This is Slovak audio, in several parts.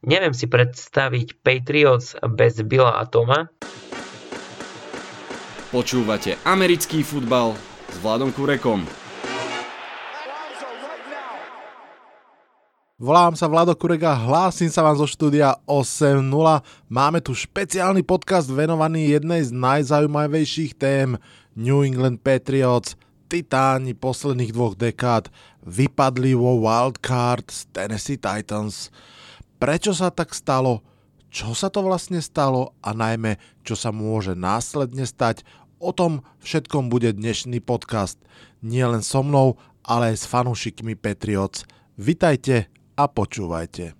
Neviem si predstaviť Patriots bez Billa a Toma. Počúvate americký futbal s Vladom Kurekom. Volám sa Vlado Kurega, hlásim sa vám zo štúdia 8.0. Máme tu špeciálny podcast venovaný jednej z najzaujímavejších tém New England Patriots, titáni posledných dvoch dekád, vypadli vo wildcard z Tennessee Titans – prečo sa tak stalo, čo sa to vlastne stalo a najmä, čo sa môže následne stať. O tom všetkom bude dnešný podcast. Nie len so mnou, ale aj s fanúšikmi Patriots. Vitajte a počúvajte.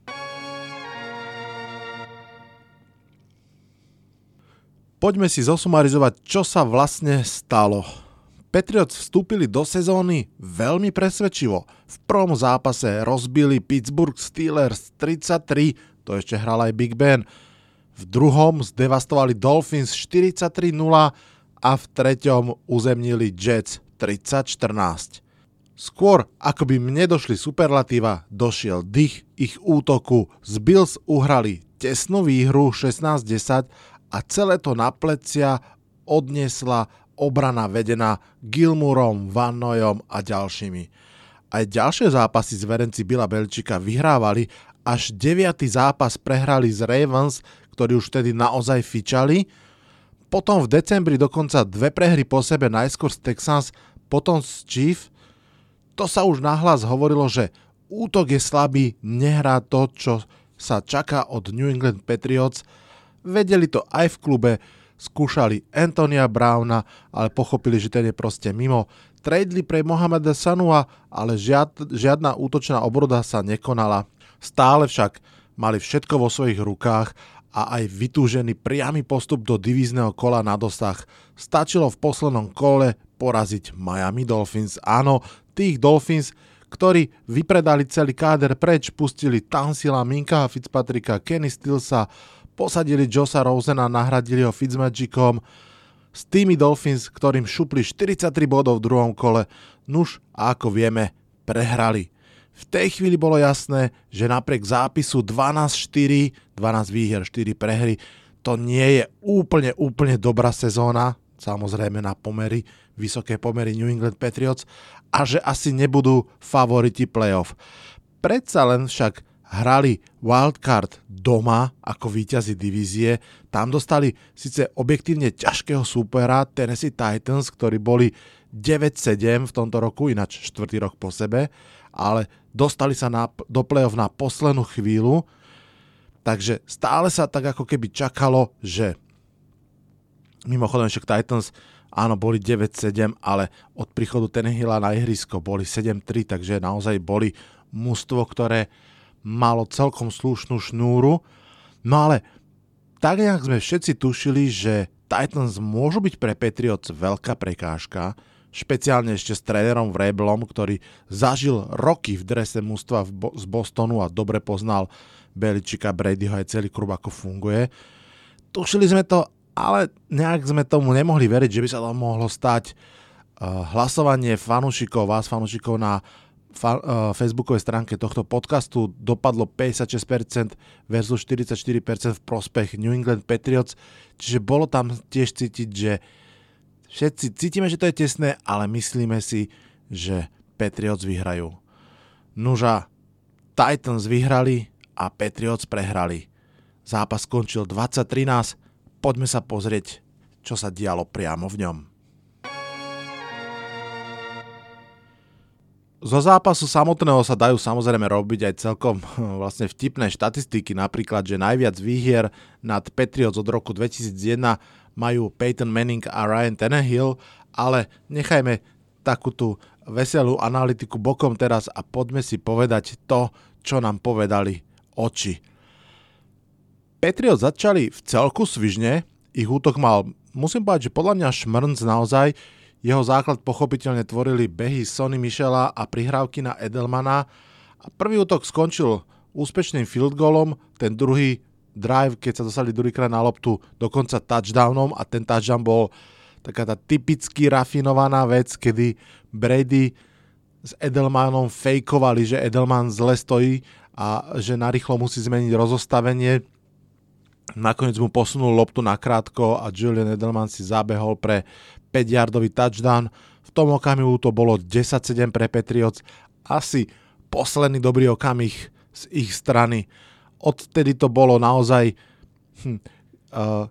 Poďme si zosumarizovať, čo sa vlastne stalo. Patriots vstúpili do sezóny veľmi presvedčivo. V prvom zápase rozbili Pittsburgh Steelers 33, to ešte hral aj Big Ben. V druhom zdevastovali Dolphins 43-0 a v treťom uzemnili Jets 30-14. Skôr ako by mne došli superlatíva, došiel dých ich útoku. Z Bills uhrali tesnú výhru 16-10 a celé to na plecia odniesla obrana vedená Gilmurom, Vannojom a ďalšími. Aj ďalšie zápasy zverenci Bila Belčika vyhrávali, až 9. zápas prehrali z Ravens, ktorí už vtedy naozaj fičali. Potom v decembri dokonca dve prehry po sebe, najskôr z Texans, potom z Chief. To sa už nahlas hovorilo, že útok je slabý, nehrá to, čo sa čaká od New England Patriots. Vedeli to aj v klube, skúšali Antonia Browna, ale pochopili, že ten je proste mimo. Tradeli pre Mohameda Sanua, ale žiad, žiadna útočná obroda sa nekonala. Stále však mali všetko vo svojich rukách a aj vytúžený priamy postup do divízneho kola na dosah. Stačilo v poslednom kole poraziť Miami Dolphins. Áno, tých Dolphins, ktorí vypredali celý káder preč, pustili Tansila, Minka Fitzpatricka, Kenny Stillsa, posadili Josa Rosena nahradili ho Fitzmagicom s tými Dolphins, ktorým šupli 43 bodov v druhom kole. Nuž ako vieme, prehrali. V tej chvíli bolo jasné, že napriek zápisu 12-4, 12 výher, 4 prehry, to nie je úplne, úplne dobrá sezóna, samozrejme na pomery, vysoké pomery New England Patriots a že asi nebudú favoriti playoff. Predsa len však hrali wildcard doma ako víťazi divízie. Tam dostali síce objektívne ťažkého súpera Tennessee Titans, ktorí boli 9-7 v tomto roku, ináč štvrtý rok po sebe, ale dostali sa na, do play-off na poslednú chvíľu, takže stále sa tak ako keby čakalo, že mimochodom však Titans áno, boli 9-7, ale od príchodu Tennehilla na ihrisko boli 7-3, takže naozaj boli mužstvo, ktoré malo celkom slušnú šnúru. No ale tak nejak sme všetci tušili, že Titans môžu byť pre Patriots veľká prekážka, špeciálne ešte s trénerom Vreblom, ktorý zažil roky v drese mústva z Bostonu a dobre poznal Beličika, Bradyho aj celý klub, ako funguje. Tušili sme to, ale nejak sme tomu nemohli veriť, že by sa to mohlo stať. Hlasovanie fanúšikov, vás fanúšikov na fa- uh, facebookovej stránke tohto podcastu dopadlo 56% versus 44% v prospech New England Patriots, čiže bolo tam tiež cítiť, že všetci cítime, že to je tesné, ale myslíme si, že Patriots vyhrajú. Nuža, Titans vyhrali a Patriots prehrali. Zápas skončil 2013, poďme sa pozrieť, čo sa dialo priamo v ňom. Zo zápasu samotného sa dajú samozrejme robiť aj celkom vlastne vtipné štatistiky, napríklad, že najviac výhier nad Patriots od roku 2001 majú Peyton Manning a Ryan Tannehill, ale nechajme takú tú veselú analytiku bokom teraz a poďme si povedať to, čo nám povedali oči. Patriots začali v celku svižne, ich útok mal, musím povedať, že podľa mňa šmrnc naozaj, jeho základ pochopiteľne tvorili behy Sony Michela a prihrávky na Edelmana. A prvý útok skončil úspešným field goalom, ten druhý drive, keď sa dostali druhýkrát na loptu, dokonca touchdownom a ten touchdown bol taká tá typicky rafinovaná vec, kedy Brady s Edelmanom fejkovali, že Edelman zle stojí a že narýchlo musí zmeniť rozostavenie. Nakoniec mu posunul loptu na krátko a Julian Edelman si zabehol pre 5-yardový touchdown. V tom okamihu to bolo 10-7 pre Patriots. Asi posledný dobrý okamih z ich strany. Odtedy to bolo naozaj hm, uh,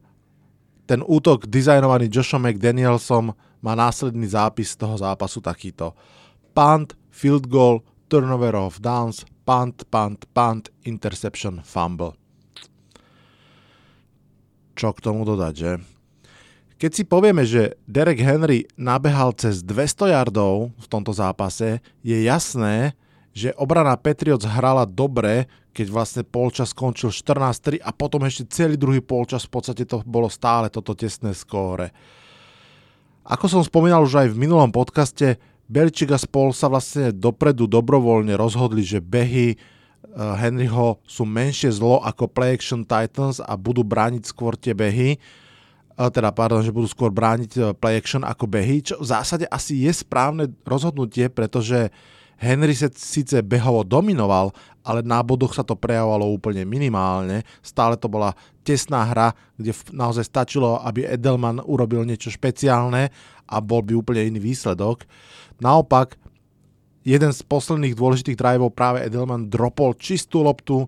ten útok dizajnovaný Joshom McDanielsom má následný zápis z toho zápasu takýto. Punt, field goal, turnover of downs, punt, punt, punt, interception, fumble. Čo k tomu dodať, že? Keď si povieme, že Derek Henry nabehal cez 200 yardov v tomto zápase, je jasné, že obrana Patriots hrala dobre, keď vlastne polčas skončil 14-3 a potom ešte celý druhý polčas v podstate to bolo stále toto tesné skóre. Ako som spomínal už aj v minulom podcaste, Beličik a spol sa vlastne dopredu dobrovoľne rozhodli, že behy eh, Henryho sú menšie zlo ako Play Action Titans a budú brániť skôr tie behy, eh, teda pardon, že budú skôr brániť eh, Play Action ako behy, čo v zásade asi je správne rozhodnutie, pretože Henry sa síce behovo dominoval, ale na bodoch sa to prejavovalo úplne minimálne. Stále to bola tesná hra, kde naozaj stačilo, aby Edelman urobil niečo špeciálne a bol by úplne iný výsledok. Naopak, jeden z posledných dôležitých driveov práve Edelman dropol čistú loptu,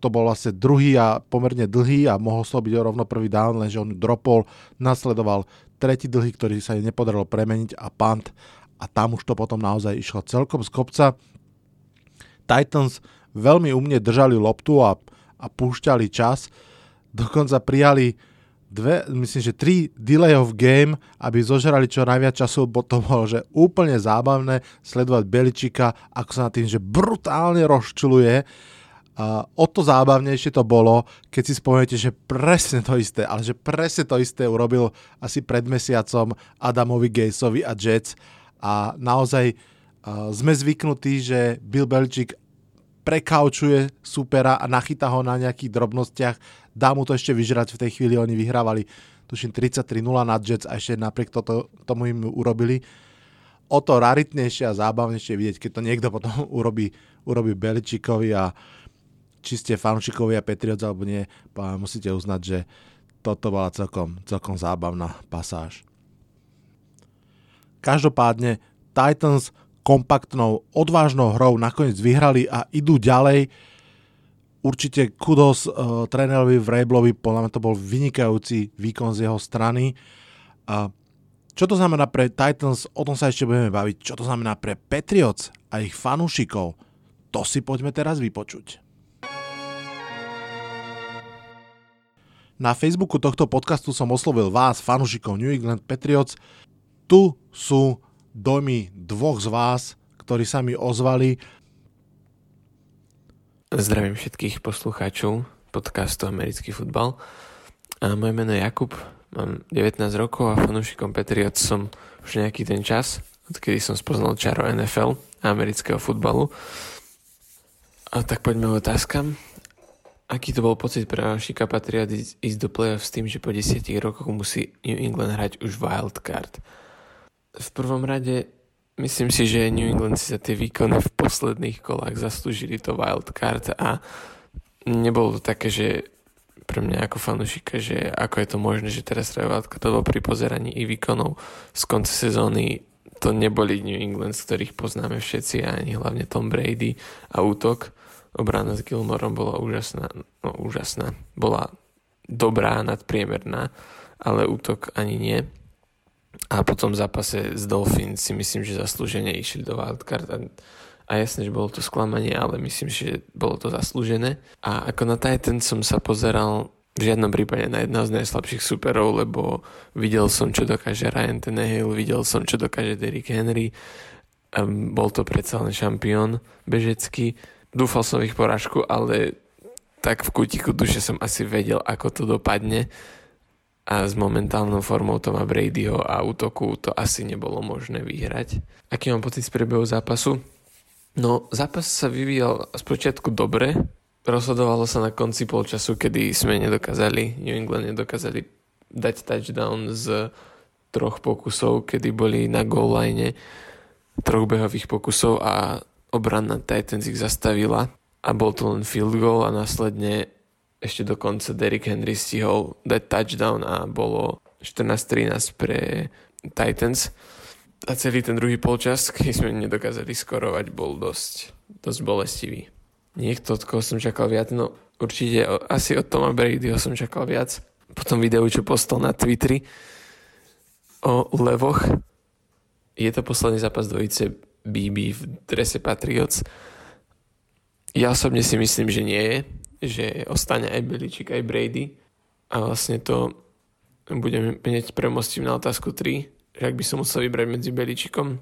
to bol vlastne druhý a pomerne dlhý a mohol to byť rovno prvý down, lenže on dropol, nasledoval tretí dlhý, ktorý sa jej nepodarilo premeniť a punt a tam už to potom naozaj išlo celkom z kopca. Titans veľmi umne držali loptu a, a púšťali čas, dokonca prijali dve, myslím, že tri delay of game, aby zožrali čo najviac času, bo to bolo, že úplne zábavné sledovať Beličika, ako sa na tým, že brutálne rozčuluje. O to zábavnejšie to bolo, keď si spomeniete, že presne to isté, ale že presne to isté urobil asi pred mesiacom Adamovi Gatesovi a Jets a naozaj uh, sme zvyknutí, že Bill Belichick prekaučuje supera a nachytá ho na nejakých drobnostiach dá mu to ešte vyžrať, v tej chvíli oni vyhrávali tuším 33-0 na Jets a ešte napriek toto, tomu im urobili. O to raritnejšie a zábavnejšie vidieť, keď to niekto potom urobí, urobí Beličikovi a či ste fanúšikovia Patriots alebo nie, musíte uznať, že toto bola celkom, celkom zábavná pasáž. Každopádne Titans kompaktnou, odvážnou hrou nakoniec vyhrali a idú ďalej určite kudos uh, trénerovi Vrablovi, podľa mňa to bol vynikajúci výkon z jeho strany. A čo to znamená pre Titans, o tom sa ešte budeme baviť. Čo to znamená pre Patriots a ich fanúšikov, to si poďme teraz vypočuť. Na Facebooku tohto podcastu som oslovil vás, fanúšikov New England Patriots. Tu sú dojmy dvoch z vás, ktorí sa mi ozvali Zdravím všetkých poslucháčov podcastu Americký futbal. A moje meno je Jakub, mám 19 rokov a fanúšikom Patriots som už nejaký ten čas, odkedy som spoznal čaro NFL a amerického futbalu. A tak poďme k otázkam. Aký to bol pocit pre fanúšika Patriot ísť do play-off s tým, že po 10 rokoch musí New England hrať už wildcard? V prvom rade Myslím si, že New England si za tie výkony v posledných kolách zaslúžili to wildcard a nebolo to také, že pre mňa ako fanúšika, že ako je to možné, že teraz hrajú wildcard, lebo pri pozeraní ich výkonov z konca sezóny to neboli New England, z ktorých poznáme všetci ani hlavne Tom Brady a útok. Obrana s Gilmorom bola úžasná, no úžasná, bola dobrá, nadpriemerná, ale útok ani nie. A po tom zápase s Dolphin si myslím, že zaslúžene išli do wildcard a, a jasne, že bolo to sklamanie, ale myslím, že bolo to zaslúžené. A ako na Titan som sa pozeral v žiadnom prípade na jedného z najslabších superov, lebo videl som, čo dokáže Ryan Tannehill, videl som, čo dokáže Derrick Henry, um, bol to predsa len šampión bežecký. Dúfal som ich porážku, ale tak v kutiku duše som asi vedel, ako to dopadne a s momentálnou formou Toma Bradyho a útoku to asi nebolo možné vyhrať. Aký mám pocit z priebehu zápasu? No, zápas sa vyvíjal počiatku dobre, rozhodovalo sa na konci polčasu, kedy sme nedokázali, New England nedokázali dať touchdown z troch pokusov, kedy boli na goal line troch behových pokusov a obranná Titans ich zastavila. a bol to len field goal a následne ešte dokonca Derrick Henry stihol dať touchdown a bolo 14-13 pre Titans. A celý ten druhý polčas, keď sme nedokázali skorovať, bol dosť, dosť bolestivý. Niekto, od koho som čakal viac, no určite asi od Toma Bradyho som čakal viac. Po tom videu, čo postol na Twitteri o levoch. Je to posledný zápas dvojice BB v drese Patriots. Ja osobne si myslím, že nie je, že ostane aj Beličik, aj Brady. A vlastne to budem hneď premostím na otázku 3, že ak by som musel vybrať medzi Beličikom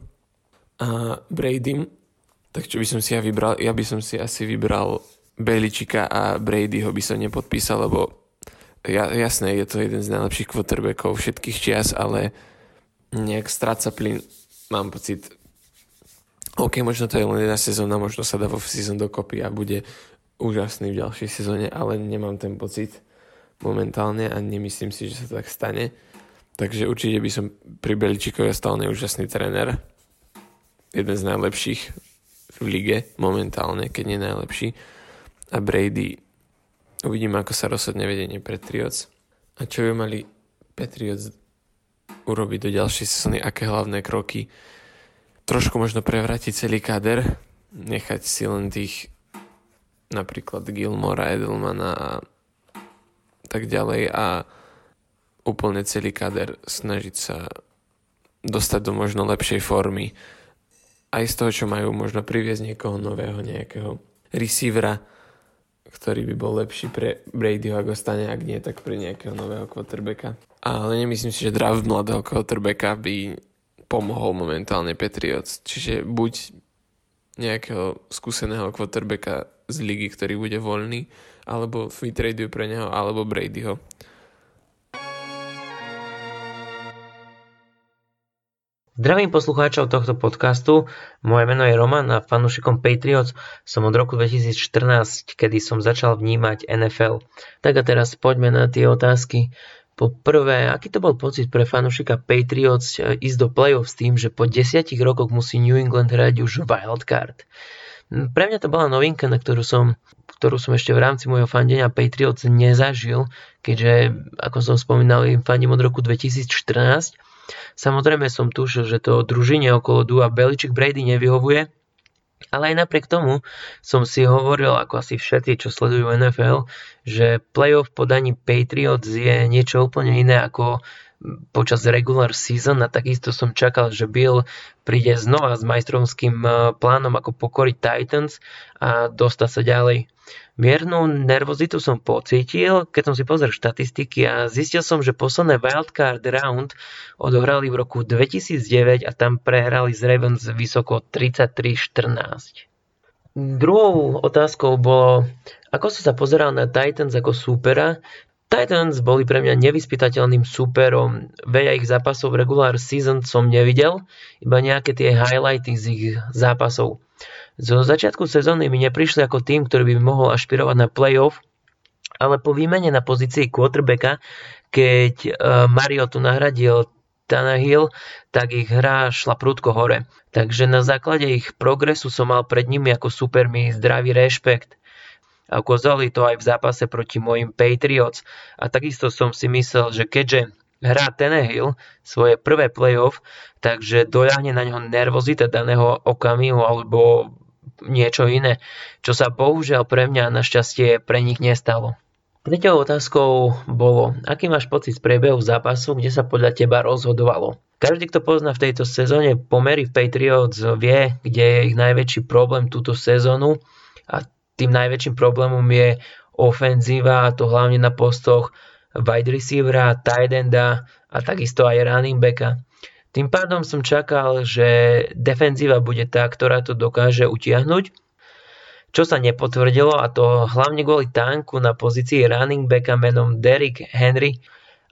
a Bradym, tak čo by som si ja vybral? Ja by som si asi vybral Beličika a Bradyho by som nepodpísal, lebo ja, jasné, je to jeden z najlepších quarterbackov všetkých čias, ale nejak stráca plyn, mám pocit. OK, možno to je len jedna sezóna, možno sa dá vo season dokopy a bude úžasný v ďalšej sezóne, ale nemám ten pocit momentálne a nemyslím si, že sa tak stane. Takže určite by som pri Beličikovi ostal neúžasný tréner. Jeden z najlepších v lige momentálne, keď nie najlepší. A Brady, uvidíme, ako sa rozhodne vedenie Patriots. A čo by mali Patriots urobiť do ďalšej sezóny, aké hlavné kroky. Trošku možno prevrátiť celý káder, nechať si len tých napríklad Gilmora, Edelmana a tak ďalej a úplne celý kader snažiť sa dostať do možno lepšej formy. Aj z toho, čo majú, možno priviesť niekoho nového, nejakého receivera, ktorý by bol lepší pre Bradyho, ak ostane, ak nie, tak pre nejakého nového quarterbacka. Ale nemyslím si, že draft mladého quarterbacka by pomohol momentálne Patriots. Čiže buď nejakého skúseného quarterbacka z ligy, ktorý bude voľný, alebo vytradujú pre neho, alebo Bradyho. Zdravím poslucháčov tohto podcastu, moje meno je Roman a fanúšikom Patriots som od roku 2014, kedy som začal vnímať NFL. Tak a teraz poďme na tie otázky. Po prvé, aký to bol pocit pre fanúšika Patriots e, ísť do playoff s tým, že po desiatich rokoch musí New England hrať už wildcard? Pre mňa to bola novinka, na ktorú som, ktorú som ešte v rámci môjho fandenia Patriots nezažil, keďže, ako som spomínal, fandím od roku 2014 Samozrejme som tušil, že to družine okolo Dua Beličik Brady nevyhovuje, ale aj napriek tomu som si hovoril, ako asi všetci, čo sledujú NFL, že playoff podaní Patriots je niečo úplne iné ako počas regular season a takisto som čakal, že Bill príde znova s majstrovským eh, plánom ako pokoriť Titans a dostať sa ďalej. Miernu nervozitu som pocítil, keď som si pozrel štatistiky a zistil som, že posledné wildcard round odohrali v roku 2009 a tam prehrali z Ravens vysoko 33-14. Druhou otázkou bolo, ako som sa pozeral na Titans ako súpera. Titans boli pre mňa nevyspytateľným súperom. Veľa ich zápasov v regular season som nevidel, iba nejaké tie highlighty z ich zápasov. Zo začiatku sezóny mi neprišli ako tým, ktorý by mohol ašpirovať na playoff, ale po výmene na pozícii quarterbacka, keď e, Mario tu nahradil Tannehill, tak ich hra šla prudko hore. Takže na základe ich progresu som mal pred nimi ako supermi zdravý rešpekt. Ukázali to aj v zápase proti mojim Patriots. A takisto som si myslel, že keďže hrá Tannehill svoje prvé playoff, takže doľahne na neho nervozita daného okamihu alebo niečo iné, čo sa bohužiaľ pre mňa našťastie pre nich nestalo. Tretou otázkou bolo, aký máš pocit z priebehu zápasu, kde sa podľa teba rozhodovalo. Každý, kto pozná v tejto sezóne pomery v Patriots, vie, kde je ich najväčší problém túto sezónu a tým najväčším problémom je ofenzíva, a to hlavne na postoch wide receivera, tight enda a takisto aj running backa. Tým pádom som čakal, že defenzíva bude tá, ktorá to dokáže utiahnuť, čo sa nepotvrdilo a to hlavne kvôli tanku na pozícii running backa menom Derrick Henry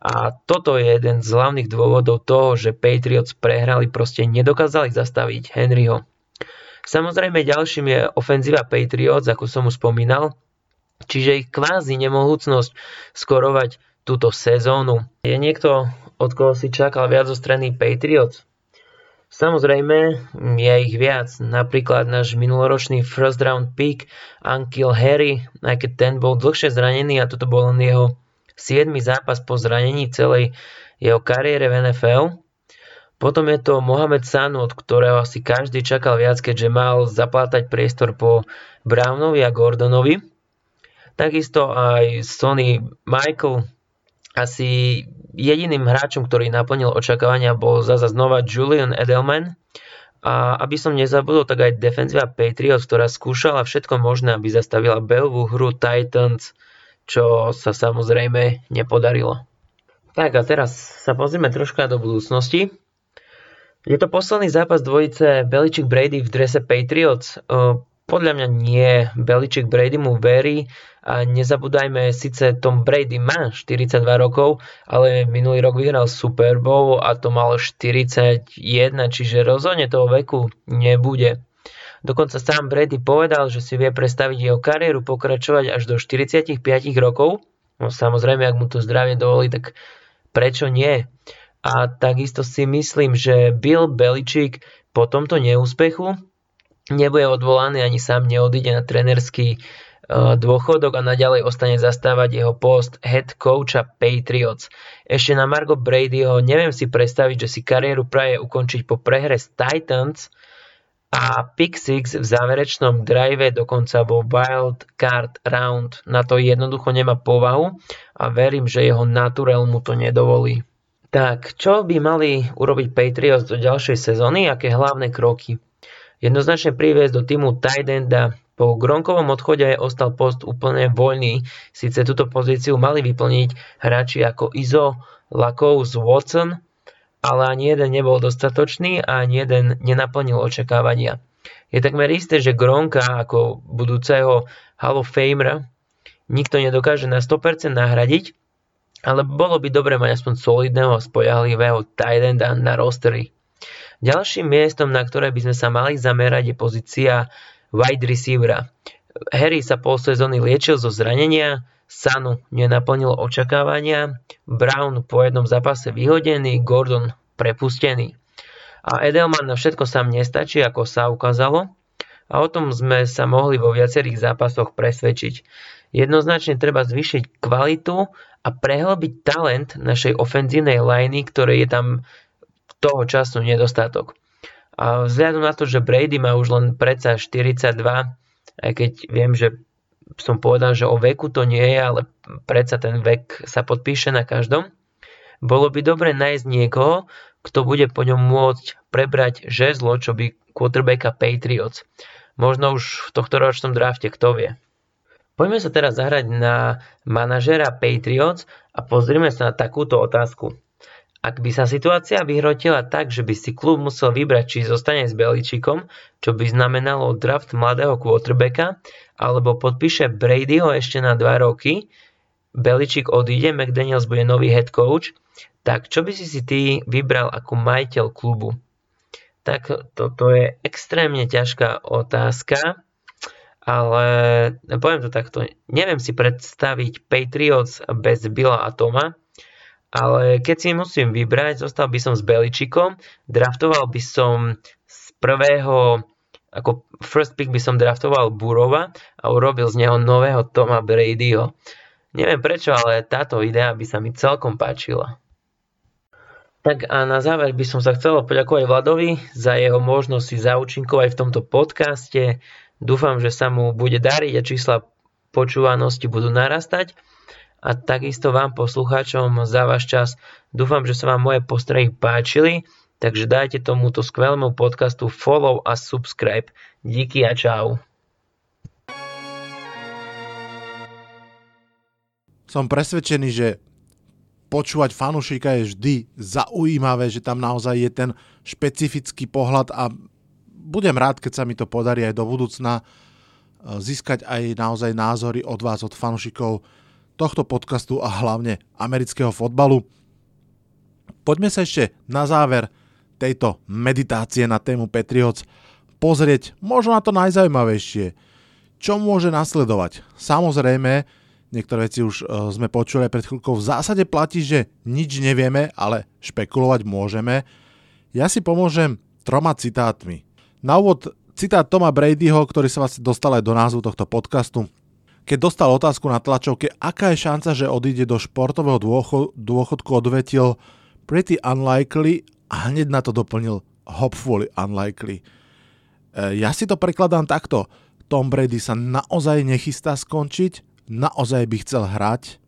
a toto je jeden z hlavných dôvodov toho, že Patriots prehrali, proste nedokázali zastaviť Henryho. Samozrejme ďalším je ofenzíva Patriots, ako som už spomínal, čiže ich kvázi nemohúcnosť skorovať túto sezónu. Je niekto od koho si čakal viac zo strany Patriots? Samozrejme, je ich viac. Napríklad náš minuloročný first round pick Ankil Harry, aj keď ten bol dlhšie zranený a toto bol len jeho 7. zápas po zranení celej jeho kariére v NFL. Potom je to Mohamed Sanu, od ktorého asi každý čakal viac, keďže mal zaplátať priestor po Brownovi a Gordonovi. Takisto aj Sony Michael, asi jediným hráčom, ktorý naplnil očakávania, bol zase znova Julian Edelman. A aby som nezabudol, tak aj defenzíva Patriots, ktorá skúšala všetko možné, aby zastavila Belvú hru Titans, čo sa samozrejme nepodarilo. Tak a teraz sa pozrieme troška do budúcnosti. Je to posledný zápas dvojice Belichick Brady v drese Patriots. Podľa mňa nie. Belichick Brady mu verí a nezabúdajme, síce Tom Brady má 42 rokov, ale minulý rok vyhral Super Bowl a to mal 41, čiže rozhodne toho veku nebude. Dokonca sám Brady povedal, že si vie predstaviť jeho kariéru pokračovať až do 45 rokov. No samozrejme, ak mu to zdravie dovolí, tak prečo nie? A takisto si myslím, že Bill Belichick po tomto neúspechu nebude odvolaný ani sám neodíde na trenerský e, dôchodok a naďalej ostane zastávať jeho post head coacha Patriots. Ešte na Margo Bradyho neviem si predstaviť, že si kariéru praje ukončiť po prehre s Titans a pick six v záverečnom drive dokonca vo wild card round. Na to jednoducho nemá povahu a verím, že jeho naturel mu to nedovolí. Tak, čo by mali urobiť Patriots do ďalšej sezóny? Aké hlavné kroky? Jednoznačne priviesť do týmu tight enda. Po Gronkovom odchode ostal post úplne voľný, síce túto pozíciu mali vyplniť hráči ako Izo, Lakov z Watson, ale ani jeden nebol dostatočný a ani jeden nenaplnil očakávania. Je takmer isté, že Gronka ako budúceho Hall of Famera nikto nedokáže na 100% nahradiť, ale bolo by dobre mať aspoň solidného a spojahlivého tight na rostery. Ďalším miestom, na ktoré by sme sa mali zamerať, je pozícia wide receivera. Harry sa pol sezóny liečil zo zranenia, Sanu nenaplnil očakávania, Brown po jednom zápase vyhodený, Gordon prepustený. A Edelman na všetko sám nestačí, ako sa ukázalo, a o tom sme sa mohli vo viacerých zápasoch presvedčiť. Jednoznačne treba zvýšiť kvalitu a prehlbiť talent našej ofenzívnej liney, ktoré je tam toho času nedostatok. A vzhľadom na to, že Brady má už len predsa 42, aj keď viem, že som povedal, že o veku to nie je, ale predsa ten vek sa podpíše na každom, bolo by dobre nájsť niekoho, kto bude po ňom môcť prebrať žezlo, čo by quarterbacka Patriots. Možno už v tohto ročnom drafte, kto vie. Poďme sa teraz zahrať na manažera Patriots a pozrime sa na takúto otázku. Ak by sa situácia vyhrotila tak, že by si klub musel vybrať, či zostane s Beličikom, čo by znamenalo draft mladého quarterbacka, alebo podpíše Bradyho ešte na 2 roky, Beličik odíde, McDaniels bude nový head coach, tak čo by si si ty vybral ako majiteľ klubu? Tak toto je extrémne ťažká otázka, ale poviem to takto, neviem si predstaviť Patriots bez Billa a Toma, ale keď si musím vybrať, zostal by som s Beličikom, draftoval by som z prvého, ako first pick by som draftoval Burova a urobil z neho nového Toma Bradyho. Neviem prečo, ale táto idea by sa mi celkom páčila. Tak a na záver by som sa chcel poďakovať Vladovi za jeho možnosť si zaučinkovať v tomto podcaste. Dúfam, že sa mu bude dariť a čísla počúvanosti budú narastať a takisto vám poslucháčom za váš čas. Dúfam, že sa vám moje postrehy páčili, takže dajte tomuto skvelému podcastu follow a subscribe. Díky a čau. Som presvedčený, že počúvať fanušika je vždy zaujímavé, že tam naozaj je ten špecifický pohľad a budem rád, keď sa mi to podarí aj do budúcna e, získať aj naozaj názory od vás, od fanušikov tohto podcastu a hlavne amerického fotbalu. Poďme sa ešte na záver tejto meditácie na tému Patriots pozrieť možno na to najzaujímavejšie. Čo môže nasledovať? Samozrejme, niektoré veci už e, sme počuli pred chvíľkou, v zásade platí, že nič nevieme, ale špekulovať môžeme. Ja si pomôžem troma citátmi. Na úvod citát Toma Bradyho, ktorý sa vlastne dostal aj do názvu tohto podcastu. Keď dostal otázku na tlačovke, aká je šanca, že odíde do športového dôchodku, odvetil pretty unlikely a hneď na to doplnil hopefully unlikely. E, ja si to prekladám takto. Tom Brady sa naozaj nechystá skončiť, naozaj by chcel hrať,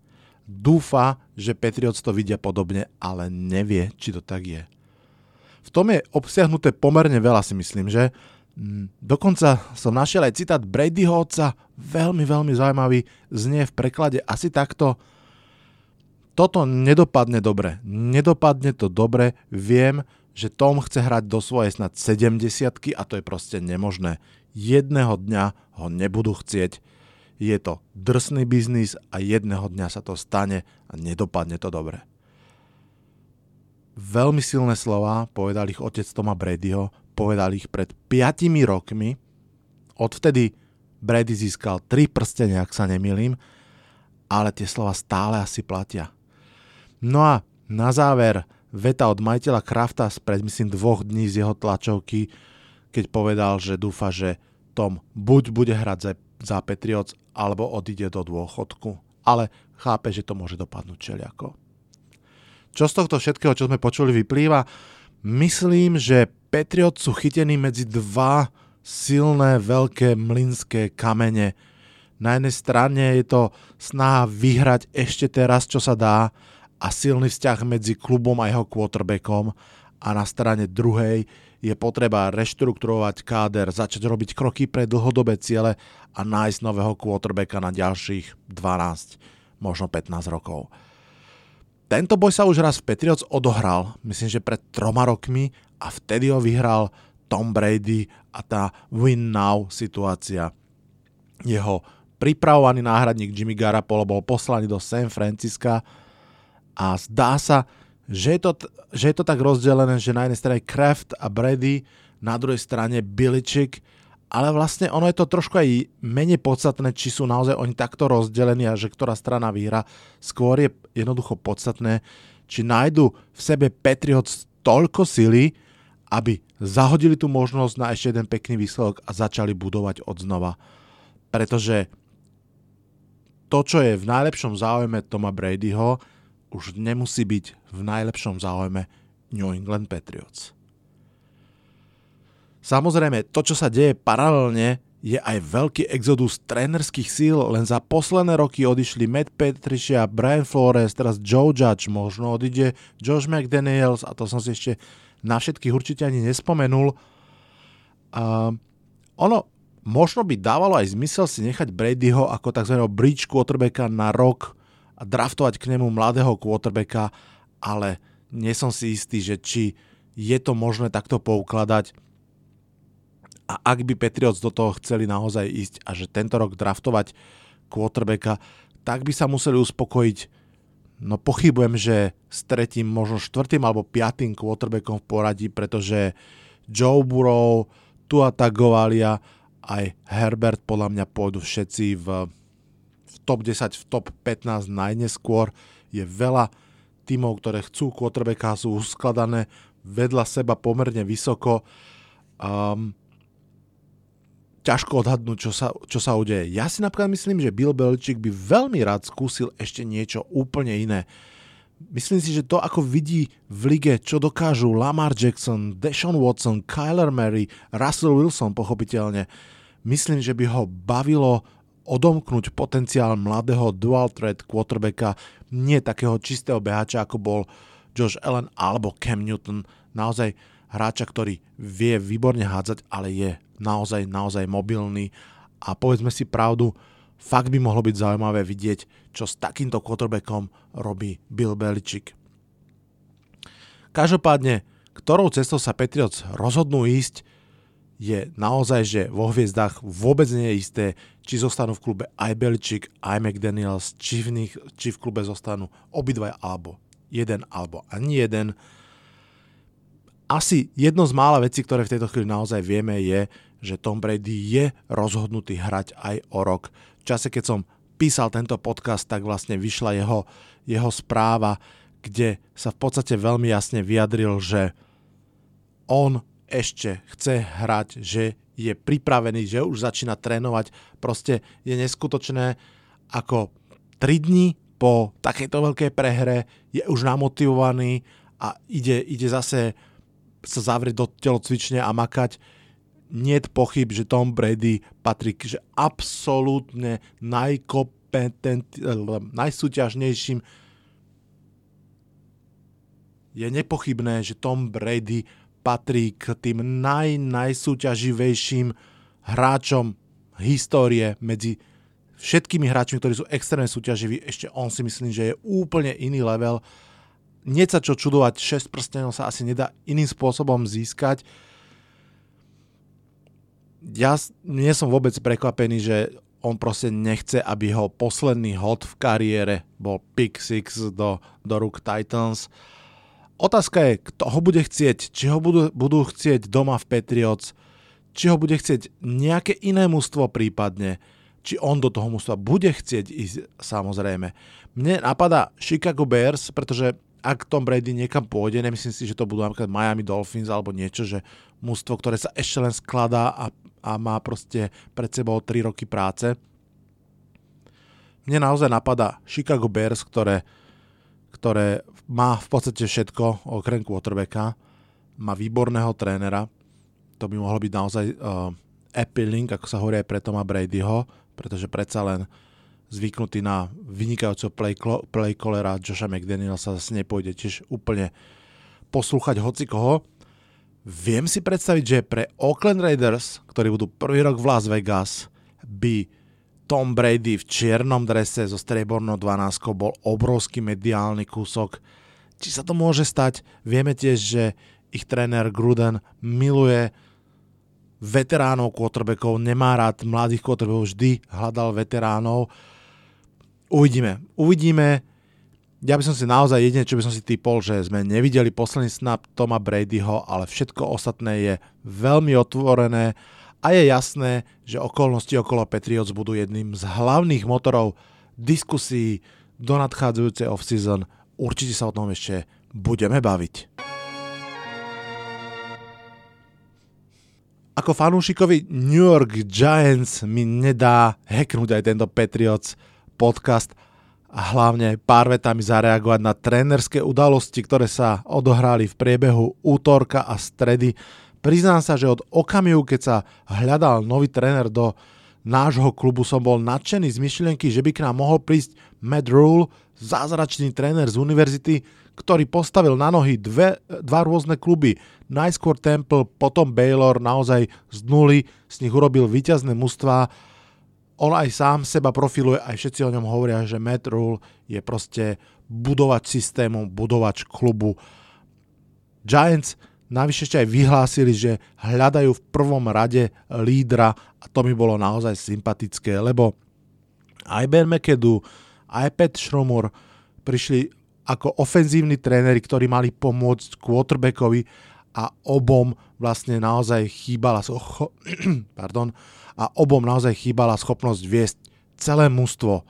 dúfa, že Patriots to vidia podobne, ale nevie, či to tak je. V tom je obsiahnuté pomerne veľa, si myslím, že Mm, dokonca som našiel aj citát Bradyho otca, veľmi, veľmi zaujímavý, znie v preklade asi takto. Toto nedopadne dobre. Nedopadne to dobre. Viem, že Tom chce hrať do svojej snad 70 a to je proste nemožné. Jedného dňa ho nebudú chcieť. Je to drsný biznis a jedného dňa sa to stane a nedopadne to dobre. Veľmi silné slova povedal ich otec Toma Bradyho, povedal ich pred 5 rokmi. Odvtedy Brady získal 3 prstenia, ak sa nemýlim, ale tie slova stále asi platia. No a na záver veta od majiteľa Krafta spred myslím dvoch dní z jeho tlačovky, keď povedal, že dúfa, že Tom buď bude hrať za, za Patriots, alebo odíde do dôchodku. Ale chápe, že to môže dopadnúť čeliako. Čo z tohto všetkého, čo sme počuli, vyplýva? Myslím, že Patriot sú chytení medzi dva silné, veľké mlynské kamene. Na jednej strane je to snaha vyhrať ešte teraz, čo sa dá a silný vzťah medzi klubom a jeho quarterbackom a na strane druhej je potreba reštrukturovať káder, začať robiť kroky pre dlhodobé ciele a nájsť nového quarterbacka na ďalších 12, možno 15 rokov. Tento boj sa už raz v Patriots odohral, myslím, že pred troma rokmi a vtedy ho vyhral Tom Brady a tá win now situácia. Jeho pripravovaný náhradník Jimmy Garapolo bol poslaný do San Francisca a zdá sa, že je, to, že je to tak rozdelené, že na jednej strane Kraft a Brady, na druhej strane Biličik, ale vlastne ono je to trošku aj menej podstatné, či sú naozaj oni takto rozdelení a že ktorá strana vyhra. Skôr je jednoducho podstatné, či nájdu v sebe Patriots toľko sily, aby zahodili tú možnosť na ešte jeden pekný výsledok a začali budovať od znova. Pretože to, čo je v najlepšom záujme Toma Bradyho, už nemusí byť v najlepšom záujme New England Patriots. Samozrejme, to, čo sa deje paralelne, je aj veľký exodus trénerských síl, len za posledné roky odišli Matt Patricia, Brian Flores, teraz Joe Judge, možno odíde Josh McDaniels a to som si ešte na všetkých určite ani nespomenul. A ono možno by dávalo aj zmysel si nechať Bradyho ako tzv. bridge quarterbacka na rok a draftovať k nemu mladého quarterbacka, ale nie som si istý, že či je to možné takto poukladať. A ak by Patriots do toho chceli naozaj ísť a že tento rok draftovať quarterbacka, tak by sa museli uspokojiť No pochybujem, že s tretím, možno štvrtým alebo piatým quarterbackom v poradí, pretože Joe Burrow, Tua Tagovalia aj Herbert podľa mňa pôjdu všetci v, v top 10, v top 15 najneskôr. Je veľa tímov, ktoré chcú quarterbacka, sú uskladané vedľa seba pomerne vysoko. Um, ťažko odhadnúť, čo sa, čo sa udeje. Ja si napríklad myslím, že Bill Belichick by veľmi rád skúsil ešte niečo úplne iné. Myslím si, že to, ako vidí v lige, čo dokážu Lamar Jackson, Deshaun Watson, Kyler Murray, Russell Wilson pochopiteľne, myslím, že by ho bavilo odomknúť potenciál mladého dual threat quarterbacka, nie takého čistého behača, ako bol Josh Allen alebo Cam Newton. Naozaj hráča, ktorý vie výborne hádzať, ale je naozaj, naozaj mobilný a povedzme si pravdu, fakt by mohlo byť zaujímavé vidieť, čo s takýmto quarterbackom robí Bill Belichick. Každopádne, ktorou cestou sa Patriots rozhodnú ísť, je naozaj, že vo hviezdách vôbec nie je isté, či zostanú v klube aj Belichick, aj McDaniels, či v, nich, či v klube zostanú obidvaj alebo jeden alebo ani jeden asi jedno z mála vecí, ktoré v tejto chvíli naozaj vieme, je, že Tom Brady je rozhodnutý hrať aj o rok. V čase, keď som písal tento podcast, tak vlastne vyšla jeho, jeho správa, kde sa v podstate veľmi jasne vyjadril, že on ešte chce hrať, že je pripravený, že už začína trénovať. Proste je neskutočné, ako 3 dní po takejto veľkej prehre je už namotivovaný a ide, ide zase sa zavrieť do telocvične a makať. Nie je pochyb, že Tom Brady patrí že absolútne najkompetent, najsúťažnejším je nepochybné, že Tom Brady patrí k tým naj, najsúťaživejším hráčom histórie medzi všetkými hráčmi, ktorí sú extrémne súťaživí. Ešte on si myslím, že je úplne iný level. Nie sa čo čudovať, 6 prstenov sa asi nedá iným spôsobom získať. Ja nie som vôbec prekvapený, že on proste nechce, aby jeho posledný hod v kariére bol pick six do, do rúk Titans. Otázka je, kto ho bude chcieť. Či ho budú, budú chcieť doma v Patriots, či ho bude chcieť nejaké iné mužstvo prípadne, či on do toho mužstva bude chcieť ísť samozrejme. Mne napadá Chicago Bears, pretože ak Tom Brady niekam pôjde, nemyslím si, že to budú napríklad Miami Dolphins alebo niečo, že mužstvo, ktoré sa ešte len skladá a, a má proste pred sebou 3 roky práce. Mne naozaj napadá Chicago Bears, ktoré ktoré má v podstate všetko okrem quarterbacka, má výborného trénera, to by mohlo byť naozaj uh, appealing, ako sa hovorí aj pre Toma Bradyho, pretože predsa len zvyknutý na vynikajúceho play, play Josha McDanielsa zase nepôjde tiež úplne poslúchať hoci koho. Viem si predstaviť, že pre Oakland Raiders, ktorí budú prvý rok v Las Vegas, by tom Brady v čiernom drese so striebornou 12 bol obrovský mediálny kúsok. Či sa to môže stať? Vieme tiež, že ich tréner Gruden miluje veteránov quarterbackov, nemá rád mladých quarterbackov, vždy hľadal veteránov. Uvidíme. Uvidíme. Ja by som si naozaj jedine, čo by som si typol, že sme nevideli posledný snap Toma Bradyho, ale všetko ostatné je veľmi otvorené a je jasné, že okolnosti okolo Patriots budú jedným z hlavných motorov diskusí do nadchádzajúcej off-season. Určite sa o tom ešte budeme baviť. Ako fanúšikovi New York Giants mi nedá hacknúť aj tento Patriots podcast a hlavne pár vetami zareagovať na trénerské udalosti, ktoré sa odohrali v priebehu útorka a stredy Priznám sa, že od okamihu, keď sa hľadal nový tréner do nášho klubu, som bol nadšený z myšlienky, že by k nám mohol prísť Matt Rule, zázračný tréner z univerzity, ktorý postavil na nohy dve, dva rôzne kluby. Najskôr Temple, potom Baylor, naozaj z nuly z nich urobil víťazné mužstva. On aj sám seba profiluje, aj všetci o ňom hovoria, že Matt Rule je proste budovač systému, budovač klubu. Giants Navyše ešte aj vyhlásili, že hľadajú v prvom rade lídra a to mi bolo naozaj sympatické, lebo aj Ben McAdoo, aj Pat Schromur prišli ako ofenzívni tréneri, ktorí mali pomôcť quarterbackovi a obom vlastne naozaj chýbala cho- pardon, a obom naozaj chýbala schopnosť viesť celé mužstvo.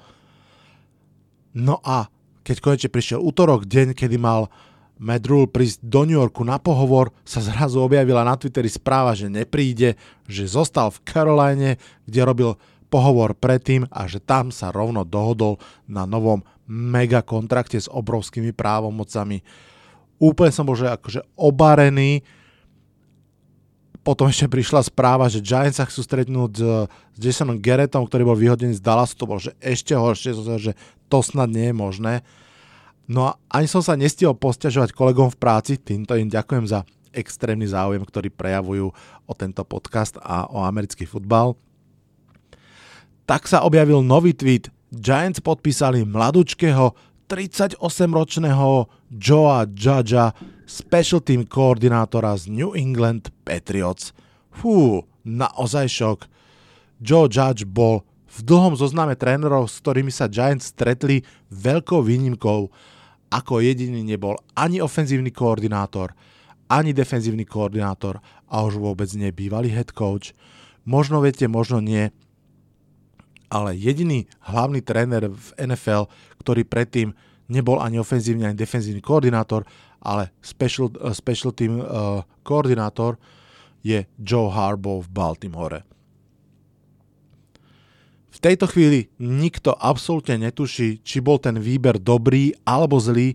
No a keď konečne prišiel útorok, deň, kedy mal Matt Rule prísť do New Yorku na pohovor, sa zrazu objavila na Twitteri správa, že nepríde, že zostal v Caroline, kde robil pohovor predtým a že tam sa rovno dohodol na novom mega kontrakte s obrovskými právomocami. Úplne som bol že akože obarený. Potom ešte prišla správa, že Giants sa chcú stretnúť s, s Jasonom Garrettom, ktorý bol vyhodený z Dallasu. To bol že ešte horšie, že to snad nie je možné. No a ani som sa nestihol posťažovať kolegom v práci, týmto im ďakujem za extrémny záujem, ktorý prejavujú o tento podcast a o americký futbal. Tak sa objavil nový tweet. Giants podpísali mladúčkého 38-ročného Joea Judgea, special team koordinátora z New England Patriots. Fú, naozaj šok. Joe Judge bol v dlhom zozname trénerov, s ktorými sa Giants stretli veľkou výnimkou ako jediný nebol ani ofenzívny koordinátor, ani defenzívny koordinátor a už vôbec nebývalý head coach. Možno viete, možno nie, ale jediný hlavný tréner v NFL, ktorý predtým nebol ani ofenzívny, ani defenzívny koordinátor, ale special, uh, special team uh, koordinátor, je Joe Harbaugh v Baltimore. V tejto chvíli nikto absolútne netuší, či bol ten výber dobrý alebo zlý,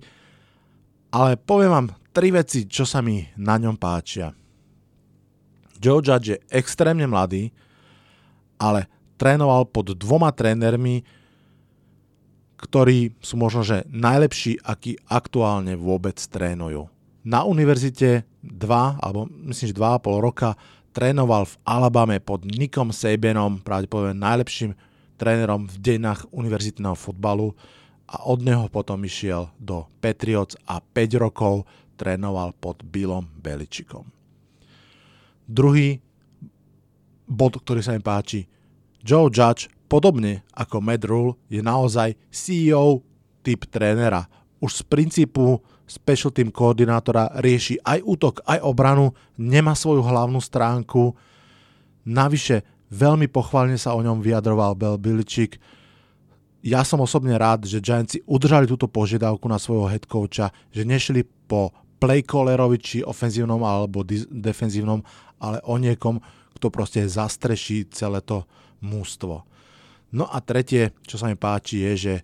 ale poviem vám tri veci, čo sa mi na ňom páčia. Joe Judge je extrémne mladý, ale trénoval pod dvoma trénermi, ktorí sú možno že najlepší, akí aktuálne vôbec trénujú. Na univerzite 2, alebo myslím, že 2,5 roka trénoval v Alabame pod Nikom Sabanom, pravdepodobne najlepším trénerom v dejinách univerzitného fotbalu a od neho potom išiel do Patriots a 5 rokov trénoval pod Billom Beličikom. Druhý bod, ktorý sa mi páči, Joe Judge, podobne ako Matt Rule, je naozaj CEO typ trénera. Už z princípu special team koordinátora rieši aj útok, aj obranu, nemá svoju hlavnú stránku. Navyše, veľmi pochválne sa o ňom vyjadroval Bel Biličik. Ja som osobne rád, že Giantsi udržali túto požiadavku na svojho head že nešli po playcallerovi, či ofenzívnom alebo defenzívnom, ale o niekom, kto proste zastreší celé to mústvo. No a tretie, čo sa mi páči, je, že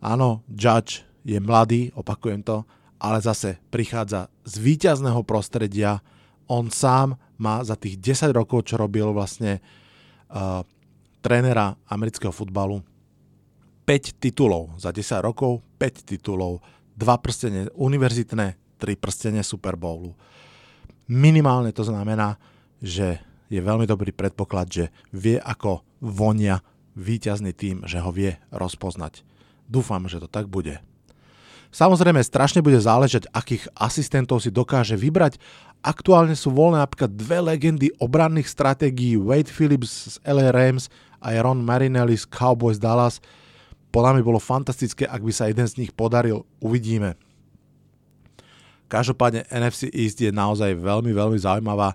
áno, Judge je mladý, opakujem to, ale zase prichádza z víťazného prostredia. On sám má za tých 10 rokov, čo robil vlastne uh, trénera amerického futbalu, 5 titulov. Za 10 rokov 5 titulov, 2 prstene univerzitné, 3 prstene Super Bowlu. Minimálne to znamená, že je veľmi dobrý predpoklad, že vie ako vonia víťazný tým, že ho vie rozpoznať. Dúfam, že to tak bude. Samozrejme, strašne bude záležať, akých asistentov si dokáže vybrať. Aktuálne sú voľné napríklad dve legendy obranných stratégií Wade Phillips z LA Rams a Ron Marinelli z Cowboys Dallas. Podľa mi bolo fantastické, ak by sa jeden z nich podaril. Uvidíme. Každopádne NFC East je naozaj veľmi, veľmi zaujímavá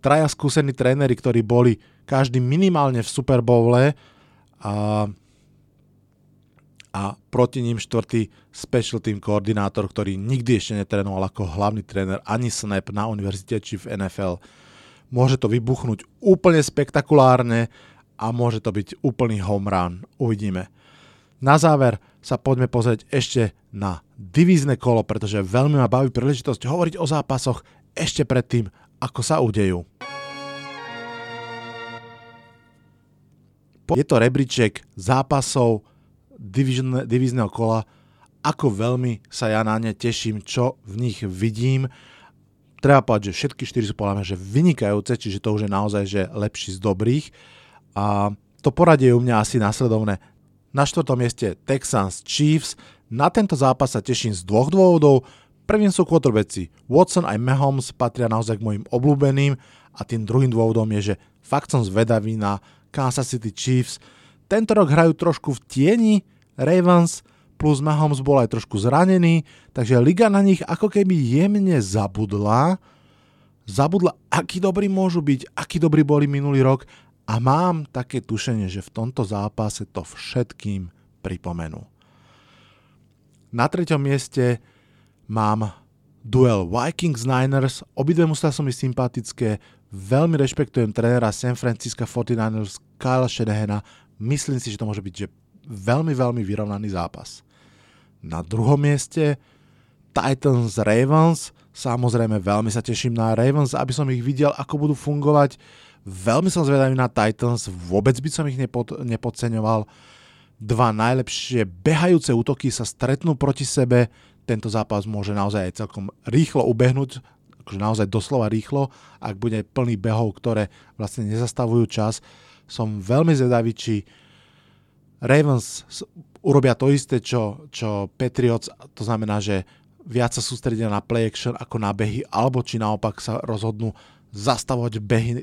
traja skúsení tréneri, ktorí boli každý minimálne v Super Bowle a, a proti ním štvrtý special team koordinátor, ktorý nikdy ešte netrénoval ako hlavný tréner ani snap na univerzite či v NFL. Môže to vybuchnúť úplne spektakulárne a môže to byť úplný home run. Uvidíme. Na záver sa poďme pozrieť ešte na divízne kolo, pretože veľmi ma baví príležitosť hovoriť o zápasoch ešte predtým, ako sa udejú. Je to rebríček zápasov divízneho kola, ako veľmi sa ja na ne teším, čo v nich vidím. Treba povedať, že všetky štyri sú podľa mňa že vynikajúce, čiže to už je naozaj že lepší z dobrých. A to poradie u mňa asi následovné. Na štvrtom mieste Texans Chiefs. Na tento zápas sa teším z dvoch dôvodov. Prvým sú quarterbacki. Watson aj Mahomes patria naozaj k mojim obľúbeným a tým druhým dôvodom je, že fakt som zvedavý na Kansas City Chiefs. Tento rok hrajú trošku v tieni Ravens, plus Mahomes bol aj trošku zranený, takže liga na nich ako keby jemne zabudla. Zabudla, aký dobrí môžu byť, aký dobrí boli minulý rok a mám také tušenie, že v tomto zápase to všetkým pripomenú. Na treťom mieste mám duel Vikings-Niners, obidve musia som mi sympatické, veľmi rešpektujem trénera San Francisco 49ers Kyle Shanahana, myslím si, že to môže byť že veľmi, veľmi vyrovnaný zápas. Na druhom mieste Titans Ravens, samozrejme veľmi sa teším na Ravens, aby som ich videl, ako budú fungovať. Veľmi som zvedavý na Titans, vôbec by som ich nepod, nepodceňoval. Dva najlepšie behajúce útoky sa stretnú proti sebe, tento zápas môže naozaj aj celkom rýchlo ubehnúť, akože naozaj doslova rýchlo, ak bude plný behov, ktoré vlastne nezastavujú čas. Som veľmi zvedavý, či Ravens urobia to isté, čo, čo Patriots, to znamená, že viac sa sústredia na play action ako na behy, alebo či naopak sa rozhodnú zastavovať behy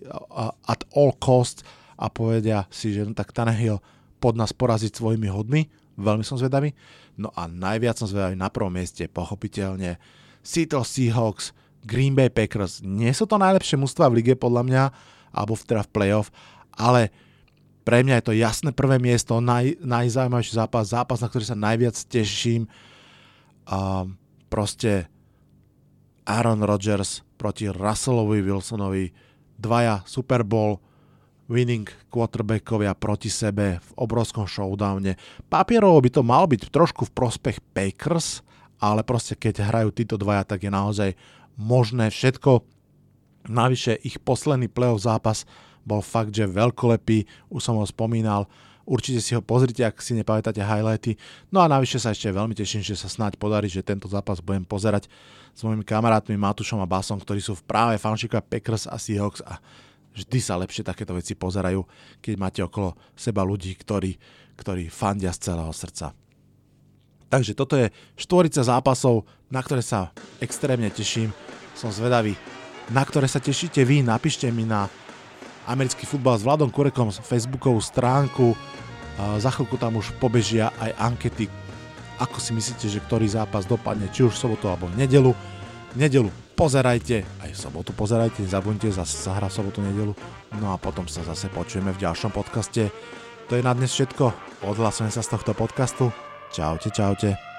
at all cost a povedia si, že no tak Tannehill pod nás poraziť svojimi hodmi. Veľmi som zvedavý. No a najviac som zvedavý na prvom mieste, pochopiteľne, Seattle Seahawks, Green Bay Packers. Nie sú to najlepšie mužstva v lige podľa mňa, alebo teda v playoff, ale pre mňa je to jasné prvé miesto, naj, najzaujímavejší zápas, zápas, na ktorý sa najviac teším. A proste Aaron Rodgers proti Russellovi Wilsonovi. dvaja Super Bowl winning quarterbackovia proti sebe v obrovskom showdowne. Papierovo by to mal byť trošku v prospech Packers, ale proste keď hrajú títo dvaja, tak je naozaj možné všetko. Navyše ich posledný playoff zápas bol fakt, že veľkolepý, už som ho spomínal, určite si ho pozrite, ak si nepamätáte highlighty. No a navyše sa ešte veľmi teším, že sa snáď podarí, že tento zápas budem pozerať s mojimi kamarátmi Matušom a Basom, ktorí sú v práve fanšika Packers a Seahawks a vždy sa lepšie takéto veci pozerajú, keď máte okolo seba ľudí, ktorí, ktorí fandia z celého srdca. Takže toto je štvorica zápasov, na ktoré sa extrémne teším. Som zvedavý, na ktoré sa tešíte vy. Napíšte mi na americký futbal s Vladom Kurekom z Facebookovú stránku. Za chvíľku tam už pobežia aj ankety, ako si myslíte, že ktorý zápas dopadne, či už v sobotu alebo v nedelu. V nedelu pozerajte, aj v sobotu pozerajte, nezabudnite, zase sa hra v sobotu, nedelu. No a potom sa zase počujeme v ďalšom podcaste. To je na dnes všetko. Odhlasujem sa z tohto podcastu. Čaute, čaute.